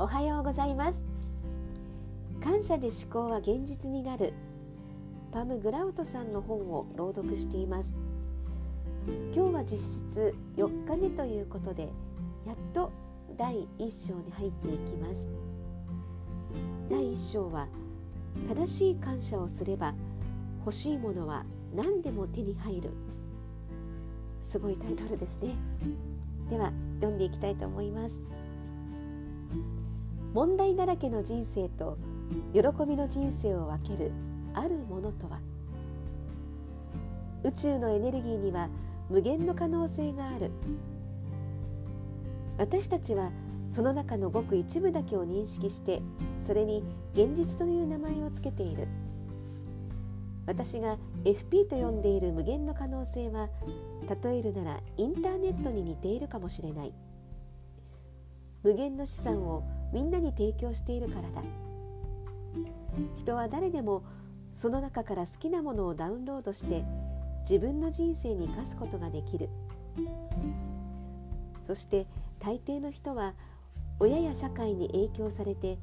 おはようございます。感謝で思考は現実になる。パム・グラウトさんの本を朗読しています。今日は実質4日目ということでやっと第1章に入っていきます。第1章は正しい感謝をすれば欲しいものは何でも手に入る。すごいタイトルですね。では読んでいきたいと思います。問題だらけの人生と喜びの人生を分けるあるものとは？宇宙のエネルギーには無限の可能性がある。私たちはその中のごく一部だけを認識してそれに現実という名前をつけている。私が FP と呼んでいる無限の可能性は例えるならインターネットに似ているかもしれない。無限の資産をみんなに提供しているからだ。人は誰でもその中から好きなものをダウンロードして自分の人生に生かすことができる。そして大抵の人は親や社会に影響されて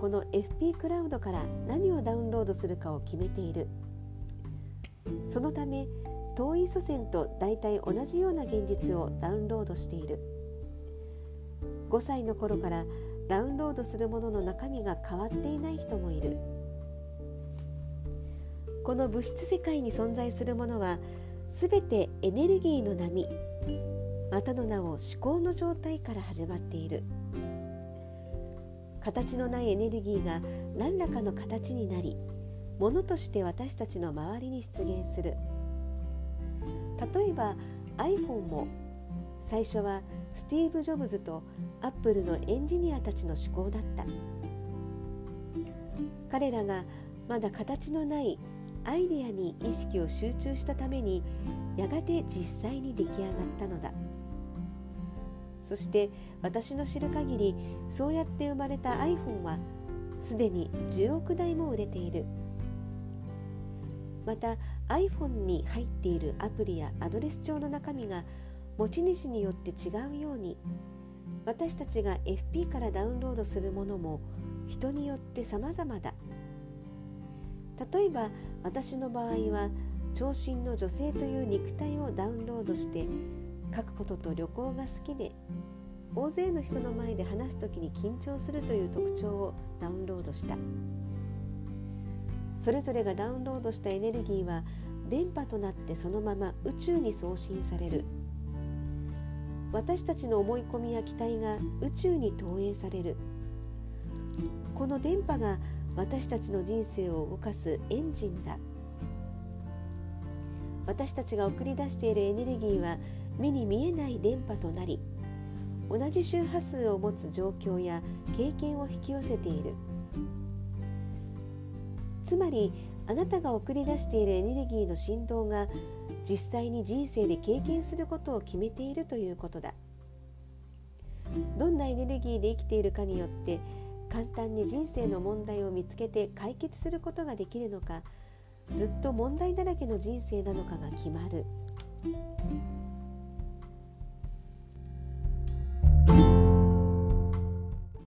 この FP クラウドから何をダウンロードするかを決めている。そのため遠い祖先と大体同じような現実をダウンロードしている。5歳の頃からダウンロードするものの中身が変わっていない人もいる。この物質世界に存在するものは全てエネルギーの波またの名を思考の状態から始まっている。形のないエネルギーが何らかの形になりものとして私たちの周りに出現する。例えば iPhone も最初はスティーブ・ジョブズとアップルのエンジニアたちの思考だった。彼らがまだ形のないアイデアに意識を集中したためにやがて実際に出来上がったのだ。そして私の知る限りそうやって生まれた iPhone はすでに10億台も売れている。また iPhone に入っているアプリやアドレス帳の中身が持ち主によって違うように私たちが FP からダウンロードするものも人によって様々だ。例えば私の場合は長身の女性という肉体をダウンロードして書くことと旅行が好きで大勢の人の前で話す時に緊張するという特徴をダウンロードした。それぞれがダウンロードしたエネルギーは電波となってそのまま宇宙に送信される。私たちの思い込みや期待が宇宙に投影される。この電波が私たちの人生を動かすエンジンだ。私たちが送り出しているエネルギーは目に見えない電波となり同じ周波数を持つ状況や経験を引き寄せている。つまりあなたが送り出しているエネルギーの振動が実際に人生で経験することを決めているということだ。どんなエネルギーで生きているかによって簡単に人生の問題を見つけて解決することができるのかずっと問題だらけの人生なのかが決まる。